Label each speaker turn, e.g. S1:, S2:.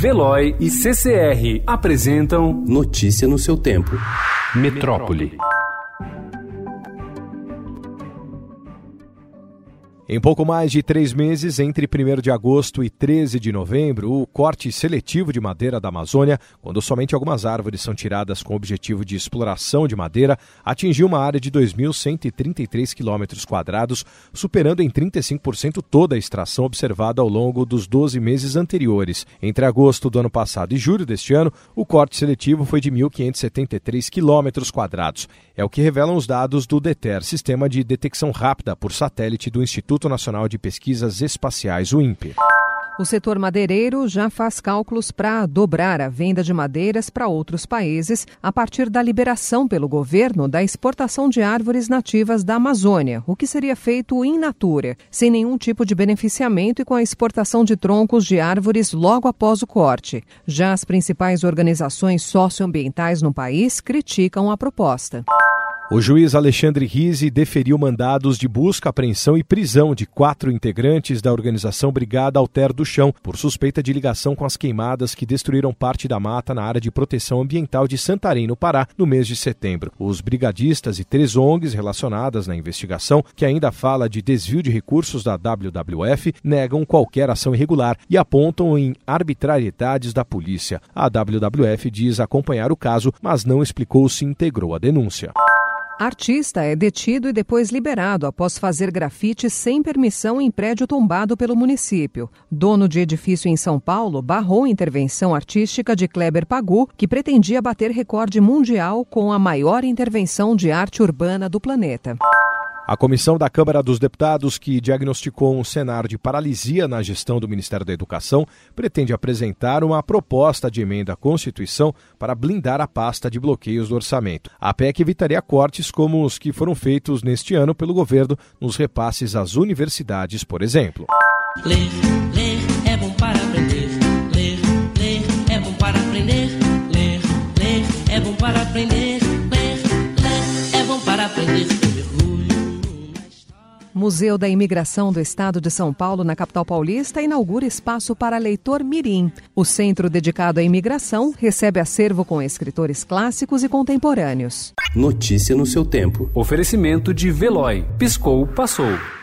S1: Veloy e CCR apresentam
S2: Notícia no seu tempo.
S1: Metrópole.
S3: Em pouco mais de três meses, entre 1 de agosto e 13 de novembro, o corte seletivo de madeira da Amazônia, quando somente algumas árvores são tiradas com o objetivo de exploração de madeira, atingiu uma área de 2.133 quilômetros quadrados, superando em 35% toda a extração observada ao longo dos 12 meses anteriores. Entre agosto do ano passado e julho deste ano, o corte seletivo foi de 1.573 quilômetros quadrados. É o que revelam os dados do DETER, Sistema de Detecção Rápida por Satélite do Instituto Instituto Nacional de Pesquisas Espaciais, o INPE.
S4: O setor madeireiro já faz cálculos para dobrar a venda de madeiras para outros países a partir da liberação pelo governo da exportação de árvores nativas da Amazônia, o que seria feito in natura, sem nenhum tipo de beneficiamento e com a exportação de troncos de árvores logo após o corte. Já as principais organizações socioambientais no país criticam a proposta.
S3: O juiz Alexandre Rizzi deferiu mandados de busca, apreensão e prisão de quatro integrantes da organização Brigada Alter do Chão por suspeita de ligação com as queimadas que destruíram parte da mata na área de proteção ambiental de Santarém, no Pará, no mês de setembro. Os brigadistas e três ONGs relacionadas na investigação, que ainda fala de desvio de recursos da WWF, negam qualquer ação irregular e apontam em arbitrariedades da polícia. A WWF diz acompanhar o caso, mas não explicou se integrou a denúncia.
S4: Artista é detido e depois liberado após fazer grafite sem permissão em prédio tombado pelo município. Dono de edifício em São Paulo barrou intervenção artística de Kleber Pagu, que pretendia bater recorde mundial com a maior intervenção de arte urbana do planeta.
S3: A comissão da Câmara dos Deputados, que diagnosticou um cenário de paralisia na gestão do Ministério da Educação, pretende apresentar uma proposta de emenda à Constituição para blindar a pasta de bloqueios do orçamento. A PEC evitaria cortes como os que foram feitos neste ano pelo governo nos repasses às universidades, por exemplo.
S5: É aprender. Ler, ler é bom para aprender. Ler, ler é bom para aprender. É.
S4: Museu da Imigração do Estado de São Paulo, na capital paulista, inaugura espaço para leitor Mirim. O centro dedicado à imigração recebe acervo com escritores clássicos e contemporâneos.
S2: Notícia no seu tempo.
S1: Oferecimento de Veloy. Piscou, passou.